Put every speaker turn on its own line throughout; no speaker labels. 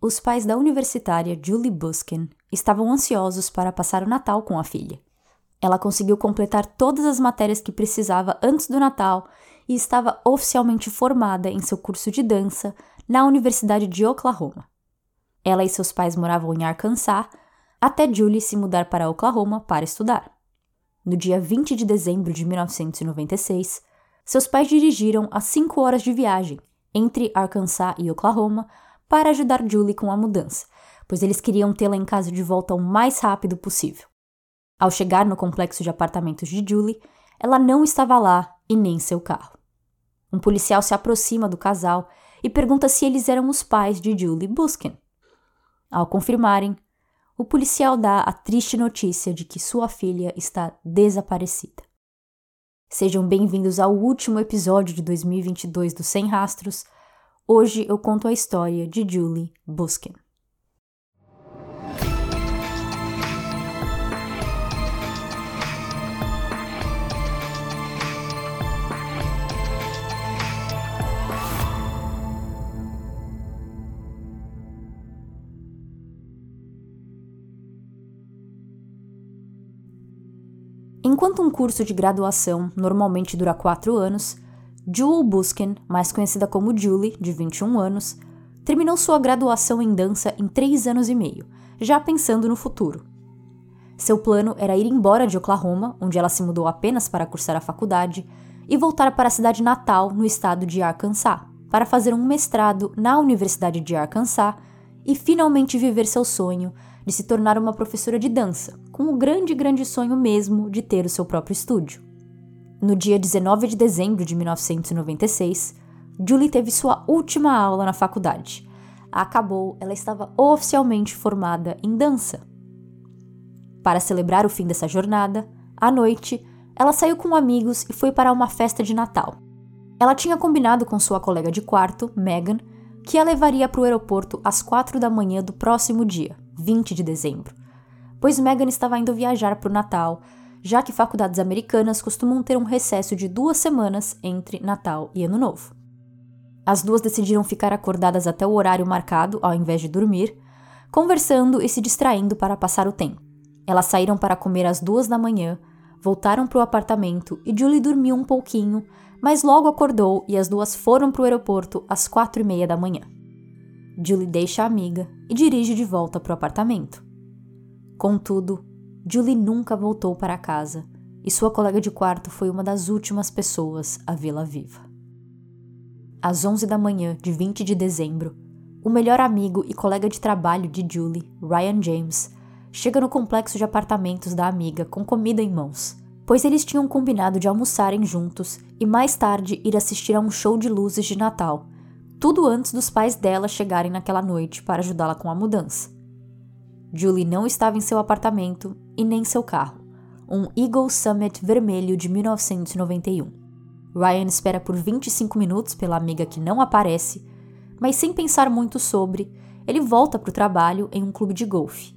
Os pais da universitária Julie Buskin estavam ansiosos para passar o Natal com a filha. Ela conseguiu completar todas as matérias que precisava antes do Natal e estava oficialmente formada em seu curso de dança na Universidade de Oklahoma. Ela e seus pais moravam em Arkansas até Julie se mudar para Oklahoma para estudar. No dia 20 de dezembro de 1996, seus pais dirigiram as cinco horas de viagem entre Arkansas e Oklahoma para ajudar Julie com a mudança, pois eles queriam tê-la em casa de volta o mais rápido possível. Ao chegar no complexo de apartamentos de Julie, ela não estava lá e nem seu carro. Um policial se aproxima do casal e pergunta se eles eram os pais de Julie Buskin. Ao confirmarem, o policial dá a triste notícia de que sua filha está desaparecida. Sejam bem-vindos ao último episódio de 2022 do Sem Rastros. Hoje eu conto a história de Julie Buskin. Enquanto um curso de graduação normalmente dura quatro anos, Jewel Buskin, mais conhecida como Julie, de 21 anos, terminou sua graduação em dança em três anos e meio, já pensando no futuro. Seu plano era ir embora de Oklahoma, onde ela se mudou apenas para cursar a faculdade, e voltar para a cidade natal, no estado de Arkansas, para fazer um mestrado na Universidade de Arkansas e finalmente viver seu sonho de se tornar uma professora de dança, com o grande, grande sonho mesmo de ter o seu próprio estúdio. No dia 19 de dezembro de 1996, Julie teve sua última aula na faculdade. Acabou, ela estava oficialmente formada em dança. Para celebrar o fim dessa jornada, à noite, ela saiu com amigos e foi para uma festa de Natal. Ela tinha combinado com sua colega de quarto, Megan, que a levaria para o aeroporto às quatro da manhã do próximo dia, 20 de dezembro, pois Meghan estava indo viajar para o Natal, já que faculdades americanas costumam ter um recesso de duas semanas entre Natal e Ano Novo. As duas decidiram ficar acordadas até o horário marcado, ao invés de dormir, conversando e se distraindo para passar o tempo. Elas saíram para comer às duas da manhã, voltaram para o apartamento e Julie dormiu um pouquinho, mas logo acordou e as duas foram para o aeroporto às quatro e meia da manhã. Julie deixa a amiga e dirige de volta para o apartamento. Contudo, Julie nunca voltou para casa e sua colega de quarto foi uma das últimas pessoas a vê-la viva. Às 11 da manhã de 20 de dezembro, o melhor amigo e colega de trabalho de Julie, Ryan James, chega no complexo de apartamentos da amiga com comida em mãos, pois eles tinham combinado de almoçarem juntos e mais tarde ir assistir a um show de luzes de Natal tudo antes dos pais dela chegarem naquela noite para ajudá-la com a mudança. Julie não estava em seu apartamento e nem seu carro, um Eagle Summit vermelho de 1991. Ryan espera por 25 minutos pela amiga que não aparece, mas sem pensar muito sobre, ele volta para o trabalho em um clube de golfe.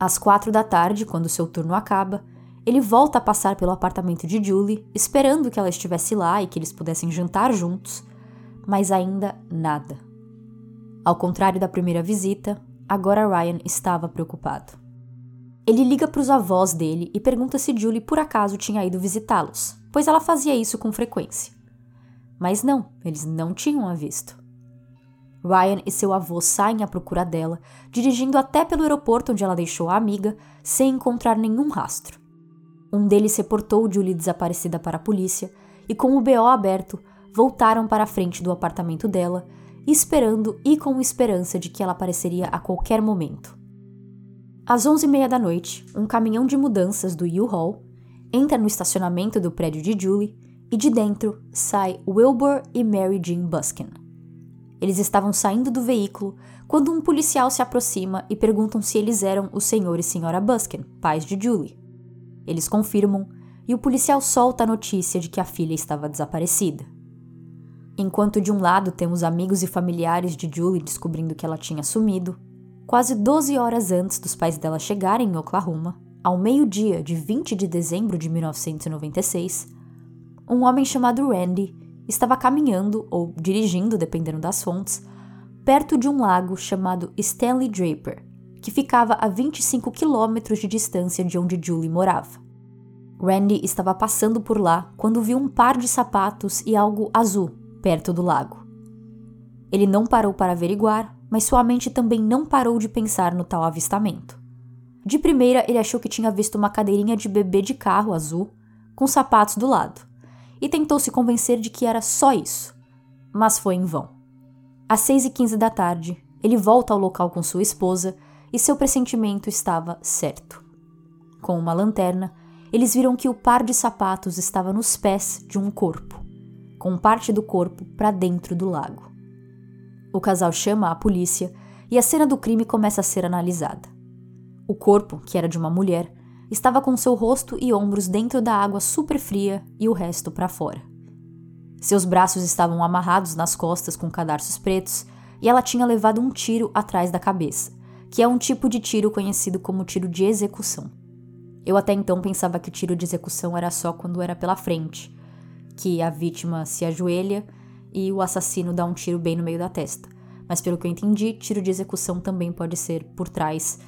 Às quatro da tarde, quando seu turno acaba, ele volta a passar pelo apartamento de Julie, esperando que ela estivesse lá e que eles pudessem jantar juntos, mas ainda nada. Ao contrário da primeira visita, agora Ryan estava preocupado. Ele liga para os avós dele e pergunta se Julie por acaso tinha ido visitá-los, pois ela fazia isso com frequência. Mas não, eles não tinham a visto. Ryan e seu avô saem à procura dela, dirigindo até pelo aeroporto onde ela deixou a amiga, sem encontrar nenhum rastro. Um deles reportou Julie desaparecida para a polícia e, com o BO aberto, voltaram para a frente do apartamento dela, esperando e com esperança de que ela apareceria a qualquer momento. Às onze e meia da noite, um caminhão de mudanças do U-Haul entra no estacionamento do prédio de Julie e de dentro sai Wilbur e Mary Jean Buskin. Eles estavam saindo do veículo quando um policial se aproxima e perguntam se eles eram o senhor e senhora Buskin, pais de Julie. Eles confirmam e o policial solta a notícia de que a filha estava desaparecida. Enquanto de um lado temos amigos e familiares de Julie descobrindo que ela tinha sumido, quase 12 horas antes dos pais dela chegarem em Oklahoma, ao meio-dia de 20 de dezembro de 1996, um homem chamado Randy estava caminhando ou dirigindo, dependendo das fontes, perto de um lago chamado Stanley Draper, que ficava a 25 quilômetros de distância de onde Julie morava. Randy estava passando por lá quando viu um par de sapatos e algo azul perto do lago. Ele não parou para averiguar, mas sua mente também não parou de pensar no tal avistamento. De primeira, ele achou que tinha visto uma cadeirinha de bebê de carro azul com sapatos do lado e tentou se convencer de que era só isso, mas foi em vão. Às 6 e 15 da tarde, ele volta ao local com sua esposa e seu pressentimento estava certo. Com uma lanterna, eles viram que o par de sapatos estava nos pés de um corpo, com parte do corpo para dentro do lago. O casal chama a polícia e a cena do crime começa a ser analisada. O corpo, que era de uma mulher, estava com seu rosto e ombros dentro da água super fria e o resto para fora. Seus braços estavam amarrados nas costas com cadarços pretos e ela tinha levado um tiro atrás da cabeça, que é um tipo de tiro conhecido como tiro de execução. Eu até então pensava que o tiro de execução era só quando era pela frente, que a vítima se ajoelha e o assassino dá um tiro bem no meio da testa. Mas pelo que eu entendi, tiro de execução também pode ser por trás.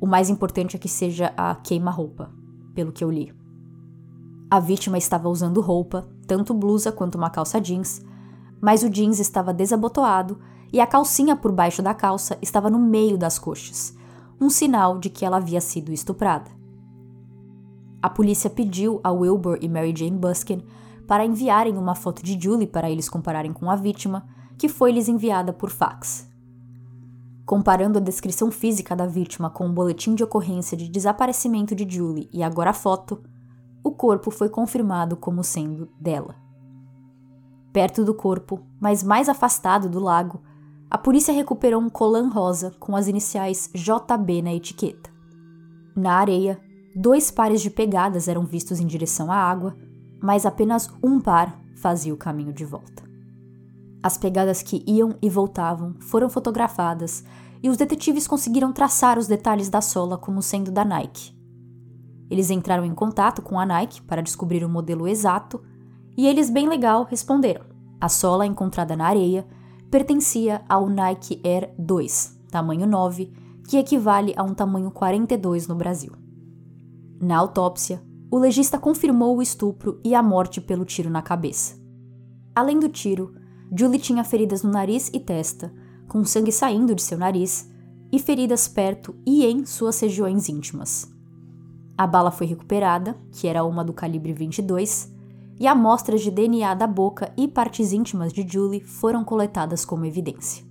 O mais importante é que seja a queima-roupa, pelo que eu li. A vítima estava usando roupa, tanto blusa quanto uma calça jeans, mas o jeans estava desabotoado e a calcinha por baixo da calça estava no meio das coxas, um sinal de que ela havia sido estuprada. A polícia pediu a Wilbur e Mary Jane Buskin para enviarem uma foto de Julie para eles compararem com a vítima, que foi lhes enviada por fax. Comparando a descrição física da vítima com o boletim de ocorrência de desaparecimento de Julie e agora a foto, o corpo foi confirmado como sendo dela. Perto do corpo, mas mais afastado do lago, a polícia recuperou um colan rosa com as iniciais JB na etiqueta. Na areia, Dois pares de pegadas eram vistos em direção à água, mas apenas um par fazia o caminho de volta. As pegadas que iam e voltavam foram fotografadas e os detetives conseguiram traçar os detalhes da sola como sendo da Nike. Eles entraram em contato com a Nike para descobrir o modelo exato e eles, bem legal, responderam: a sola encontrada na areia pertencia ao Nike Air 2, tamanho 9, que equivale a um tamanho 42 no Brasil. Na autópsia, o legista confirmou o estupro e a morte pelo tiro na cabeça. Além do tiro, Julie tinha feridas no nariz e testa, com sangue saindo de seu nariz, e feridas perto e em suas regiões íntimas. A bala foi recuperada, que era uma do calibre 22, e amostras de DNA da boca e partes íntimas de Julie foram coletadas como evidência.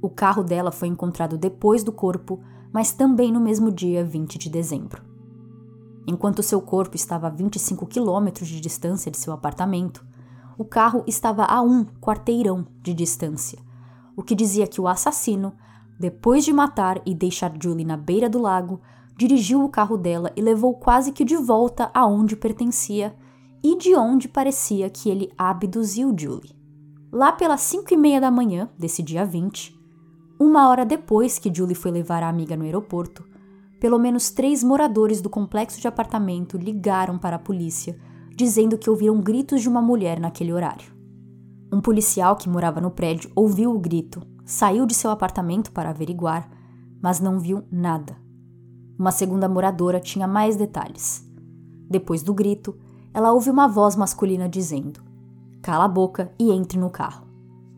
O carro dela foi encontrado depois do corpo, mas também no mesmo dia 20 de dezembro. Enquanto seu corpo estava a 25 quilômetros de distância de seu apartamento, o carro estava a um quarteirão de distância, o que dizia que o assassino, depois de matar e deixar Julie na beira do lago, dirigiu o carro dela e levou quase que de volta aonde pertencia e de onde parecia que ele abduziu Julie. Lá pelas 5 e meia da manhã desse dia 20, uma hora depois que Julie foi levar a amiga no aeroporto, pelo menos três moradores do complexo de apartamento ligaram para a polícia, dizendo que ouviram gritos de uma mulher naquele horário. Um policial que morava no prédio ouviu o grito, saiu de seu apartamento para averiguar, mas não viu nada. Uma segunda moradora tinha mais detalhes. Depois do grito, ela ouve uma voz masculina dizendo: Cala a boca e entre no carro.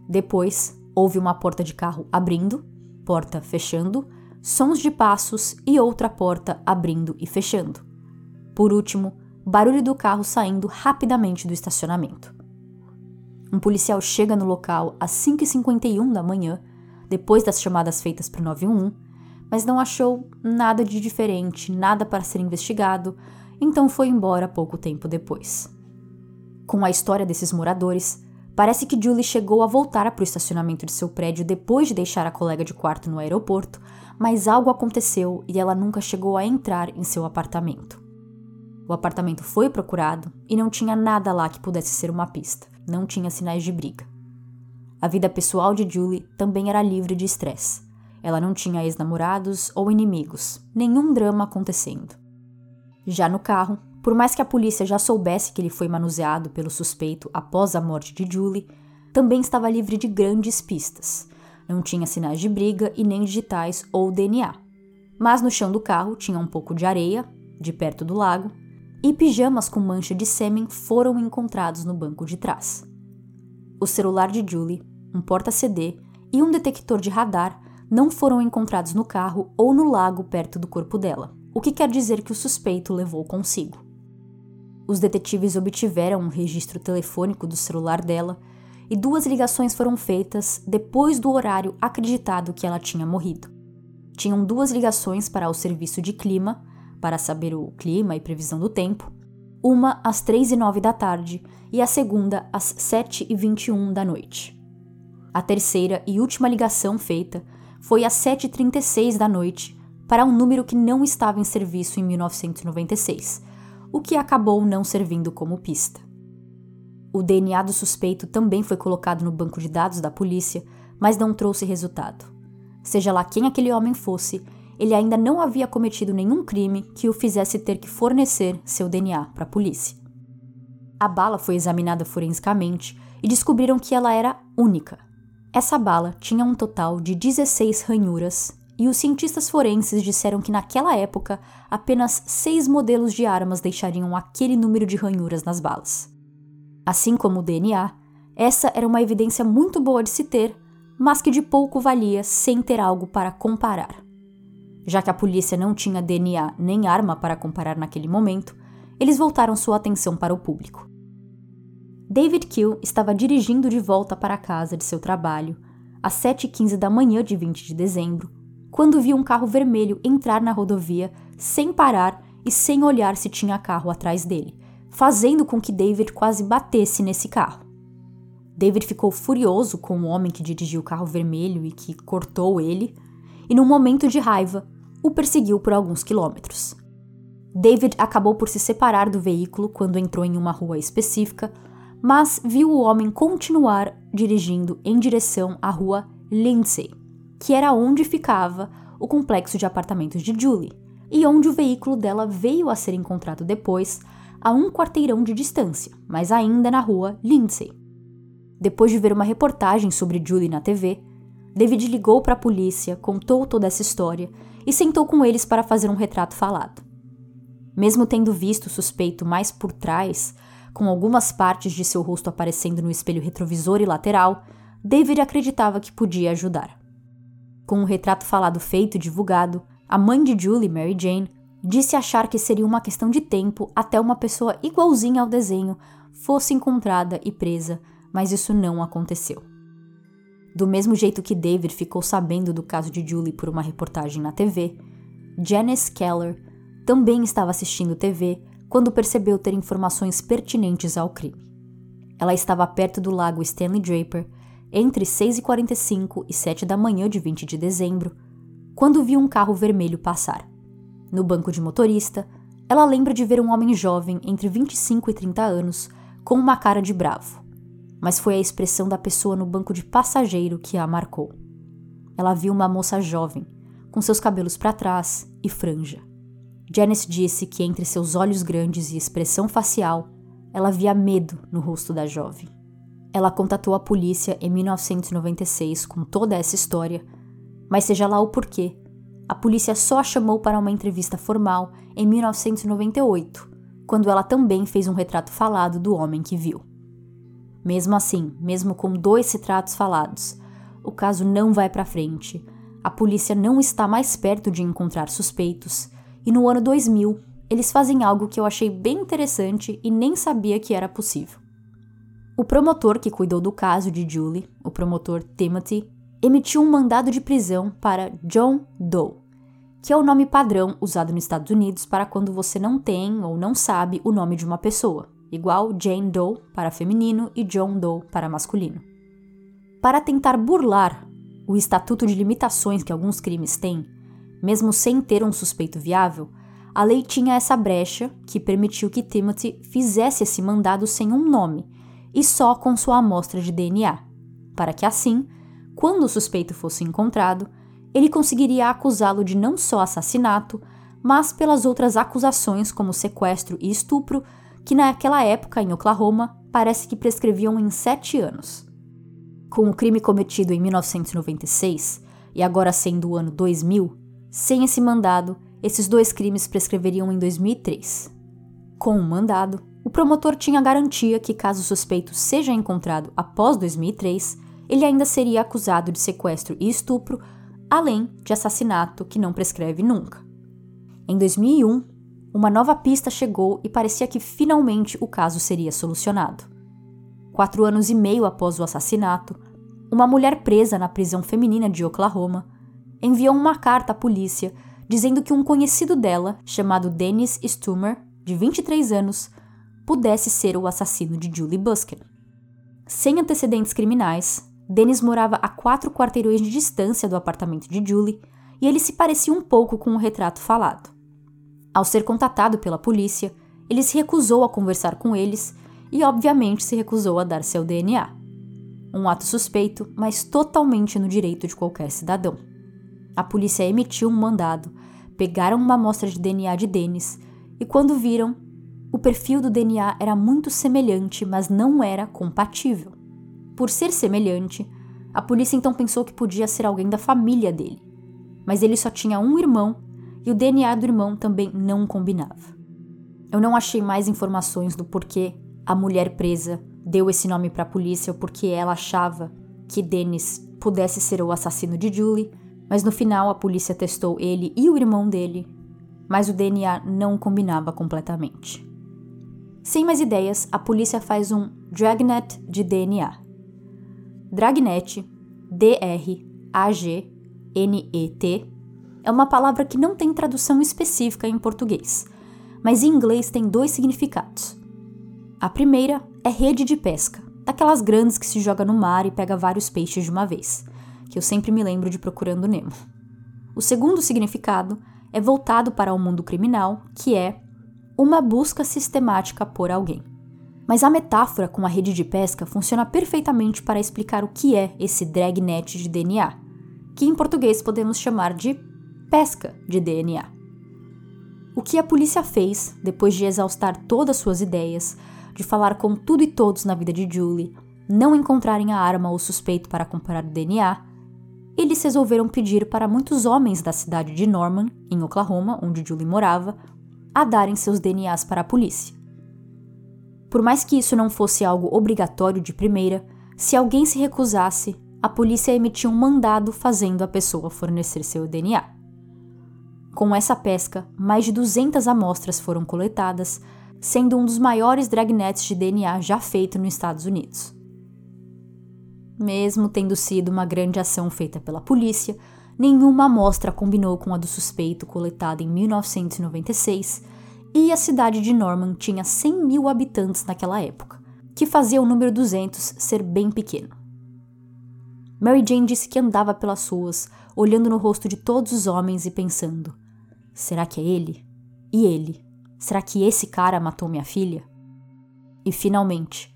Depois, houve uma porta de carro abrindo, porta fechando sons de passos e outra porta abrindo e fechando. Por último, barulho do carro saindo rapidamente do estacionamento. Um policial chega no local às 5h51 da manhã, depois das chamadas feitas para o 911, mas não achou nada de diferente, nada para ser investigado, então foi embora pouco tempo depois. Com a história desses moradores, parece que Julie chegou a voltar para o estacionamento de seu prédio depois de deixar a colega de quarto no aeroporto mas algo aconteceu e ela nunca chegou a entrar em seu apartamento. O apartamento foi procurado e não tinha nada lá que pudesse ser uma pista, não tinha sinais de briga. A vida pessoal de Julie também era livre de estresse. Ela não tinha ex-namorados ou inimigos, nenhum drama acontecendo. Já no carro, por mais que a polícia já soubesse que ele foi manuseado pelo suspeito após a morte de Julie, também estava livre de grandes pistas, Não tinha sinais de briga e nem digitais ou DNA. Mas no chão do carro tinha um pouco de areia, de perto do lago, e pijamas com mancha de sêmen foram encontrados no banco de trás. O celular de Julie, um porta-CD e um detector de radar não foram encontrados no carro ou no lago perto do corpo dela, o que quer dizer que o suspeito levou consigo. Os detetives obtiveram um registro telefônico do celular dela e duas ligações foram feitas depois do horário acreditado que ela tinha morrido. Tinham duas ligações para o serviço de clima, para saber o clima e previsão do tempo, uma às 3 e 9 da tarde e a segunda às 7 e 21 da noite. A terceira e última ligação feita foi às 7h36 da noite para um número que não estava em serviço em 1996, o que acabou não servindo como pista. O DNA do suspeito também foi colocado no banco de dados da polícia, mas não trouxe resultado. Seja lá quem aquele homem fosse, ele ainda não havia cometido nenhum crime que o fizesse ter que fornecer seu DNA para a polícia. A bala foi examinada forensicamente e descobriram que ela era única, essa bala tinha um total de 16 ranhuras e os cientistas forenses disseram que naquela época apenas seis modelos de armas deixariam aquele número de ranhuras nas balas. Assim como o DNA, essa era uma evidência muito boa de se ter, mas que de pouco valia sem ter algo para comparar. Já que a polícia não tinha DNA nem arma para comparar naquele momento, eles voltaram sua atenção para o público. David Kill estava dirigindo de volta para a casa de seu trabalho às 7h15 da manhã de 20 de dezembro, quando viu um carro vermelho entrar na rodovia sem parar e sem olhar se tinha carro atrás dele, fazendo com que David quase batesse nesse carro. David ficou furioso com o homem que dirigiu o carro vermelho e que cortou ele, e num momento de raiva, o perseguiu por alguns quilômetros. David acabou por se separar do veículo quando entrou em uma rua específica, mas viu o homem continuar dirigindo em direção à rua Lindsay, que era onde ficava o complexo de apartamentos de Julie, e onde o veículo dela veio a ser encontrado depois, a um quarteirão de distância, mas ainda na rua Lindsay. Depois de ver uma reportagem sobre Julie na TV, David ligou para a polícia, contou toda essa história e sentou com eles para fazer um retrato falado. Mesmo tendo visto o suspeito mais por trás, com algumas partes de seu rosto aparecendo no espelho retrovisor e lateral, David acreditava que podia ajudar. Com o retrato falado feito e divulgado, a mãe de Julie, Mary Jane, disse achar que seria uma questão de tempo até uma pessoa igualzinha ao desenho fosse encontrada e presa, mas isso não aconteceu. Do mesmo jeito que David ficou sabendo do caso de Julie por uma reportagem na TV, Janice Keller também estava assistindo TV quando percebeu ter informações pertinentes ao crime. Ela estava perto do lago Stanley Draper entre 6h45 e 7 da manhã de 20 de dezembro, quando viu um carro vermelho passar. No banco de motorista, ela lembra de ver um homem jovem entre 25 e 30 anos, com uma cara de bravo. Mas foi a expressão da pessoa no banco de passageiro que a marcou. Ela viu uma moça jovem, com seus cabelos para trás e franja. Janice disse que entre seus olhos grandes e expressão facial, ela via medo no rosto da jovem. Ela contatou a polícia em 1996 com toda essa história, mas seja lá o porquê, a polícia só a chamou para uma entrevista formal em 1998, quando ela também fez um retrato falado do homem que viu. Mesmo assim, mesmo com dois retratos falados, o caso não vai para frente. A polícia não está mais perto de encontrar suspeitos e no ano 2000, eles fazem algo que eu achei bem interessante e nem sabia que era possível. O promotor que cuidou do caso de Julie, o promotor Timothy, emitiu um mandado de prisão para John Doe, que é o nome padrão usado nos Estados Unidos para quando você não tem ou não sabe o nome de uma pessoa, igual Jane Doe para feminino e John Doe para masculino. Para tentar burlar o estatuto de limitações que alguns crimes têm, mesmo sem ter um suspeito viável, a lei tinha essa brecha que permitiu que Timothy fizesse esse mandado sem um nome e só com sua amostra de DNA, para que assim, quando o suspeito fosse encontrado, ele conseguiria acusá-lo de não só assassinato, mas pelas outras acusações como sequestro e estupro, que naquela época em Oklahoma parece que prescreviam em sete anos. Com o crime cometido em 1996 e agora sendo o ano 2000, sem esse mandado, esses dois crimes prescreveriam em 2003. Com o mandado, o promotor tinha garantia que, caso o suspeito seja encontrado após 2003, ele ainda seria acusado de sequestro e estupro, além de assassinato que não prescreve nunca. Em 2001, uma nova pista chegou e parecia que finalmente o caso seria solucionado. Quatro anos e meio após o assassinato, uma mulher presa na prisão feminina de Oklahoma enviou uma carta à polícia dizendo que um conhecido dela, chamado Dennis Stumer, de 23 anos, pudesse ser o assassino de Julie Busken. Sem antecedentes criminais, Dennis morava a quatro quarteirões de distância do apartamento de Julie e ele se parecia um pouco com o retrato falado. Ao ser contatado pela polícia, ele se recusou a conversar com eles e, obviamente, se recusou a dar seu DNA. Um ato suspeito, mas totalmente no direito de qualquer cidadão. A polícia emitiu um mandado, pegaram uma amostra de DNA de Dennis e, quando viram, o perfil do DNA era muito semelhante, mas não era compatível. Por ser semelhante, a polícia então pensou que podia ser alguém da família dele, mas ele só tinha um irmão e o DNA do irmão também não combinava. Eu não achei mais informações do porquê a mulher presa deu esse nome para a polícia ou porque ela achava que Dennis pudesse ser o assassino de Julie, mas no final a polícia testou ele e o irmão dele, mas o DNA não combinava completamente. Sem mais ideias, a polícia faz um dragnet de DNA. Dragnet, D-R-A-G-N-E-T, é uma palavra que não tem tradução específica em português, mas em inglês tem dois significados. A primeira é rede de pesca, daquelas grandes que se joga no mar e pega vários peixes de uma vez, que eu sempre me lembro de Procurando Nemo. O segundo significado é voltado para o mundo criminal, que é uma busca sistemática por alguém. Mas a metáfora com a rede de pesca funciona perfeitamente para explicar o que é esse dragnet de DNA, que em português podemos chamar de pesca de DNA. O que a polícia fez, depois de exaustar todas suas ideias, de falar com tudo e todos na vida de Julie, não encontrarem a arma ou suspeito para comparar o DNA, eles resolveram pedir para muitos homens da cidade de Norman, em Oklahoma, onde Julie morava, a darem seus DNAs para a polícia. Por mais que isso não fosse algo obrigatório de primeira, se alguém se recusasse, a polícia emitia um mandado fazendo a pessoa fornecer seu DNA. Com essa pesca, mais de 200 amostras foram coletadas, sendo um dos maiores dragnets de DNA já feito nos Estados Unidos. Mesmo tendo sido uma grande ação feita pela polícia, nenhuma amostra combinou com a do suspeito coletada em 1996, e a cidade de Norman tinha 100 mil habitantes naquela época, que fazia o número 200 ser bem pequeno. Mary Jane disse que andava pelas ruas, olhando no rosto de todos os homens e pensando: será que é ele? E ele? Será que esse cara matou minha filha? E finalmente,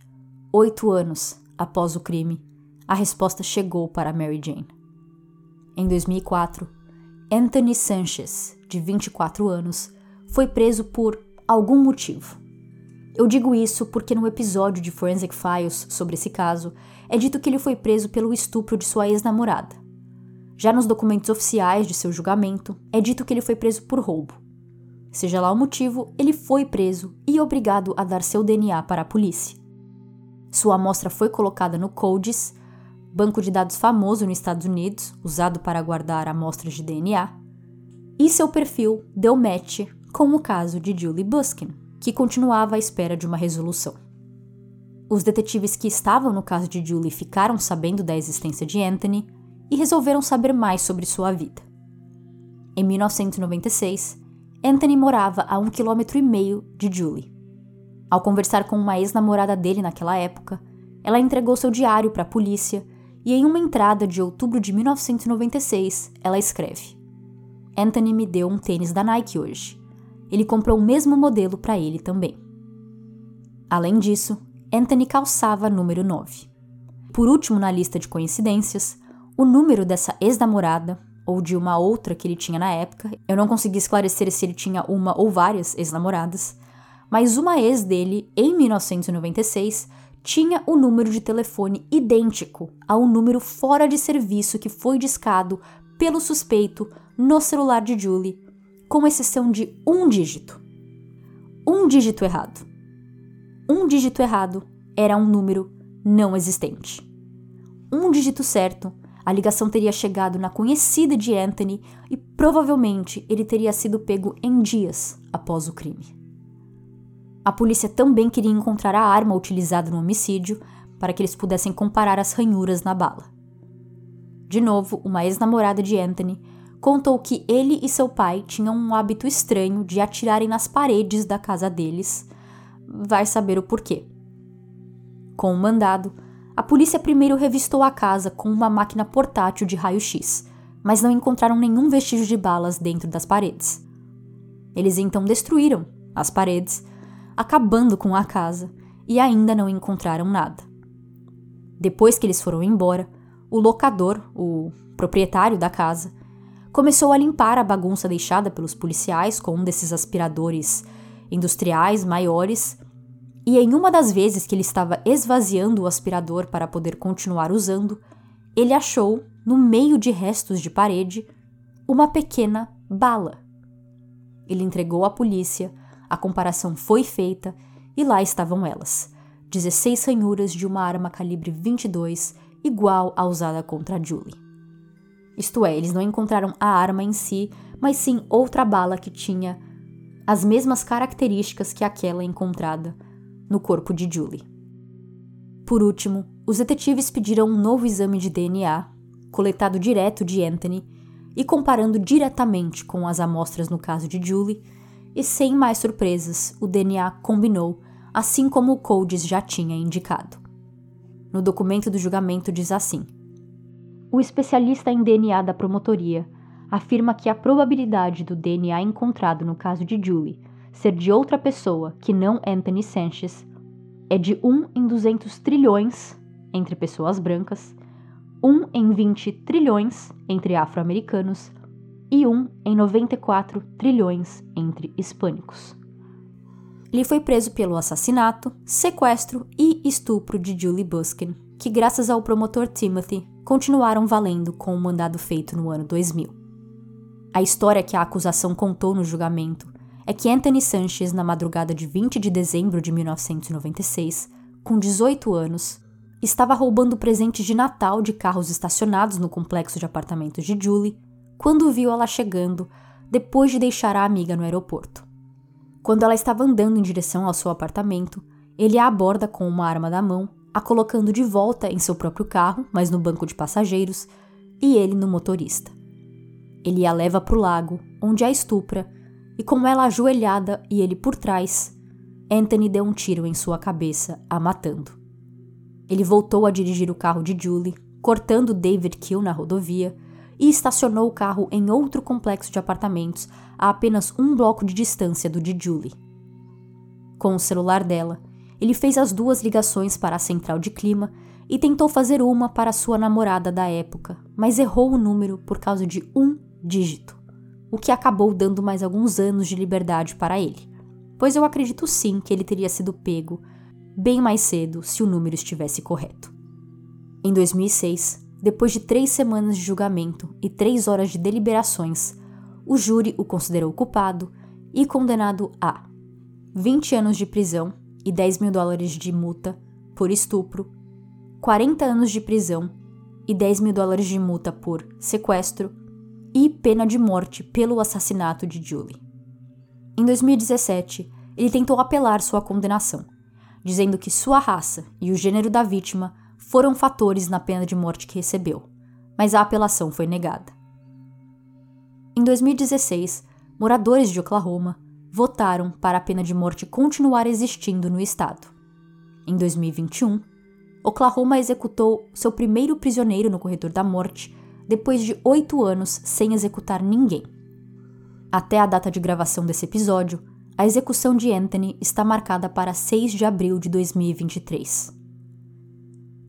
oito anos após o crime, a resposta chegou para Mary Jane. Em 2004, Anthony Sanchez, de 24 anos, foi preso por algum motivo. Eu digo isso porque no episódio de Forensic Files sobre esse caso, é dito que ele foi preso pelo estupro de sua ex-namorada. Já nos documentos oficiais de seu julgamento, é dito que ele foi preso por roubo. Seja lá o motivo, ele foi preso e obrigado a dar seu DNA para a polícia. Sua amostra foi colocada no CODIS, banco de dados famoso nos Estados Unidos, usado para guardar amostras de DNA, e seu perfil deu match com o caso de Julie Buskin, que continuava à espera de uma resolução. Os detetives que estavam no caso de Julie ficaram sabendo da existência de Anthony e resolveram saber mais sobre sua vida. Em 1996, Anthony morava a um quilômetro e meio de Julie. Ao conversar com uma ex-namorada dele naquela época, ela entregou seu diário para a polícia e em uma entrada de outubro de 1996, ela escreve: Anthony me deu um tênis da Nike hoje. Ele comprou o mesmo modelo para ele também. Além disso, Anthony calçava número 9. Por último na lista de coincidências, o número dessa ex-namorada, ou de uma outra que ele tinha na época, eu não consegui esclarecer se ele tinha uma ou várias ex-namoradas, mas uma ex dele, em 1996, tinha o número de telefone idêntico ao número fora de serviço que foi discado pelo suspeito no celular de Julie, com exceção de um dígito. Um dígito errado. Um dígito errado era um número não existente. Um dígito certo, a ligação teria chegado na conhecida de Anthony e provavelmente ele teria sido pego em dias após o crime. A polícia também queria encontrar a arma utilizada no homicídio para que eles pudessem comparar as ranhuras na bala. De novo, uma ex-namorada de Anthony contou que ele e seu pai tinham um hábito estranho de atirarem nas paredes da casa deles. Vai saber o porquê. Com o mandado, a polícia primeiro revistou a casa com uma máquina portátil de raio-x, mas não encontraram nenhum vestígio de balas dentro das paredes. Eles então destruíram as paredes, acabando com a casa, e ainda não encontraram nada. Depois que eles foram embora, o locador, o proprietário da casa, começou a limpar a bagunça deixada pelos policiais com um desses aspiradores industriais maiores e em uma das vezes que ele estava esvaziando o aspirador para poder continuar usando, ele achou, no meio de restos de parede, uma pequena bala. Ele entregou à polícia, a comparação foi feita e lá estavam elas: 16 ranhuras de uma arma calibre 22, igual à usada contra Julie. Isto é, eles não encontraram a arma em si, mas sim outra bala que tinha as mesmas características que aquela encontrada no corpo de Julie. Por último, os detetives pediram um novo exame de DNA, coletado direto de Anthony e comparando diretamente com as amostras no caso de Julie, e sem mais surpresas, o DNA combinou, assim como o Codes já tinha indicado. No documento do julgamento diz assim: O especialista em DNA da promotoria afirma que a probabilidade do DNA encontrado no caso de Julie ser de outra pessoa que não Anthony Sanchez é de 1 em 200 trilhões entre pessoas brancas, 1 em 20 trilhões entre afro-americanos e 1 em 94 trilhões entre hispânicos. Ele foi preso pelo assassinato, sequestro e estupro de Julie Buskin, que, graças ao promotor Timothy, continuaram valendo com o mandado feito no ano 2000. A história que a acusação contou no julgamento é que Anthony Sanchez, na madrugada de 20 de dezembro de 1996, com 18 anos, estava roubando presentes de Natal de carros estacionados no complexo de apartamentos de Julie quando viu ela chegando depois de deixar a amiga no aeroporto. Quando ela estava andando em direção ao seu apartamento, ele a aborda com uma arma na mão, a colocando de volta em seu próprio carro, mas no banco de passageiros, e ele no motorista. Ele a leva para o lago, onde a estupra e com ela ajoelhada e ele por trás, Anthony deu um tiro em sua cabeça, a matando. Ele voltou a dirigir o carro de Julie, cortando David Kill na rodovia, e estacionou o carro em outro complexo de apartamentos a apenas um bloco de distância do de Julie. Com o celular dela, ele fez as duas ligações para a central de clima e tentou fazer uma para sua namorada da época, mas errou o número por causa de um dígito o que acabou dando mais alguns anos de liberdade para ele, pois eu acredito sim que ele teria sido pego bem mais cedo se o número estivesse correto. Em 2006, depois de três semanas de julgamento e três horas de deliberações, o júri o considerou culpado e condenado a 20 anos de prisão e 10 mil dólares de multa por estupro, 40 anos de prisão e 10 mil dólares de multa por sequestro e pena de morte pelo assassinato de Julie. Em 2017, ele tentou apelar sua condenação, dizendo que sua raça e o gênero da vítima foram fatores na pena de morte que recebeu, mas a apelação foi negada. Em 2016, moradores de Oklahoma votaram para a pena de morte continuar existindo no estado. Em 2021, Oklahoma executou seu primeiro prisioneiro no corredor da morte depois de oito anos sem executar ninguém. Até a data de gravação desse episódio, a execução de Anthony está marcada para 6 de abril de 2023.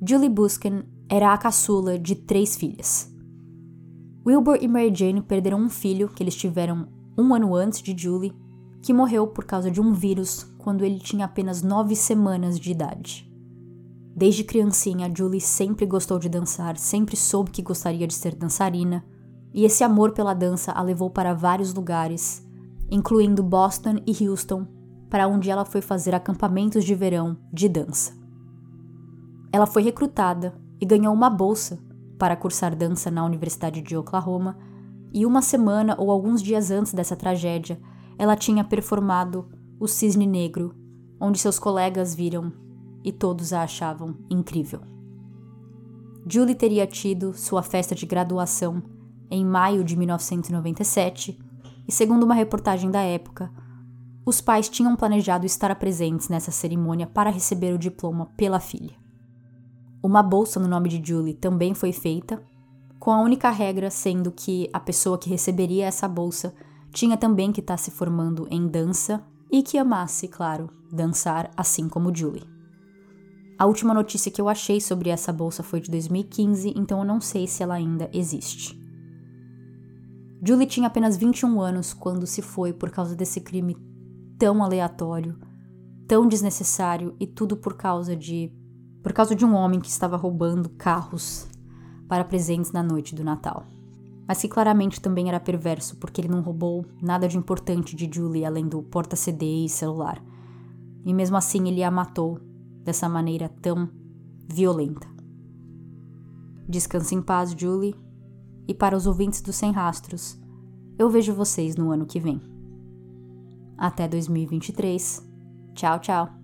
Julie Buskin era a caçula de três filhas. Wilbur e Mary Jane perderam um filho que eles tiveram um ano antes de Julie, que morreu por causa de um vírus quando ele tinha apenas nove semanas de idade. Desde criancinha, Julie sempre gostou de dançar, sempre soube que gostaria de ser dançarina, e esse amor pela dança a levou para vários lugares, incluindo Boston e Houston, para onde ela foi fazer acampamentos de verão de dança. Ela foi recrutada e ganhou uma bolsa para cursar dança na Universidade de Oklahoma, e uma semana ou alguns dias antes dessa tragédia, ela tinha performado O Cisne Negro, onde seus colegas viram e todos a achavam incrível. Julie teria tido sua festa de graduação em maio de 1997, e segundo uma reportagem da época, os pais tinham planejado estar presentes nessa cerimônia para receber o diploma pela filha. Uma bolsa no nome de Julie também foi feita, com a única regra sendo que a pessoa que receberia essa bolsa tinha também que estar se formando em dança e que amasse, claro, dançar assim como Julie. A última notícia que eu achei sobre essa bolsa foi de 2015, então eu não sei se ela ainda existe. Julie tinha apenas 21 anos quando se foi por causa desse crime tão aleatório, tão desnecessário e tudo por causa de por causa de um homem que estava roubando carros para presentes na noite do Natal. Mas que claramente também era perverso, porque ele não roubou nada de importante de Julie além do porta-CD e celular. E mesmo assim ele a matou dessa maneira tão violenta. Descanse em paz, Julie. E para os ouvintes do Sem Rastros, eu vejo vocês no ano que vem. Até 2023. Tchau, tchau.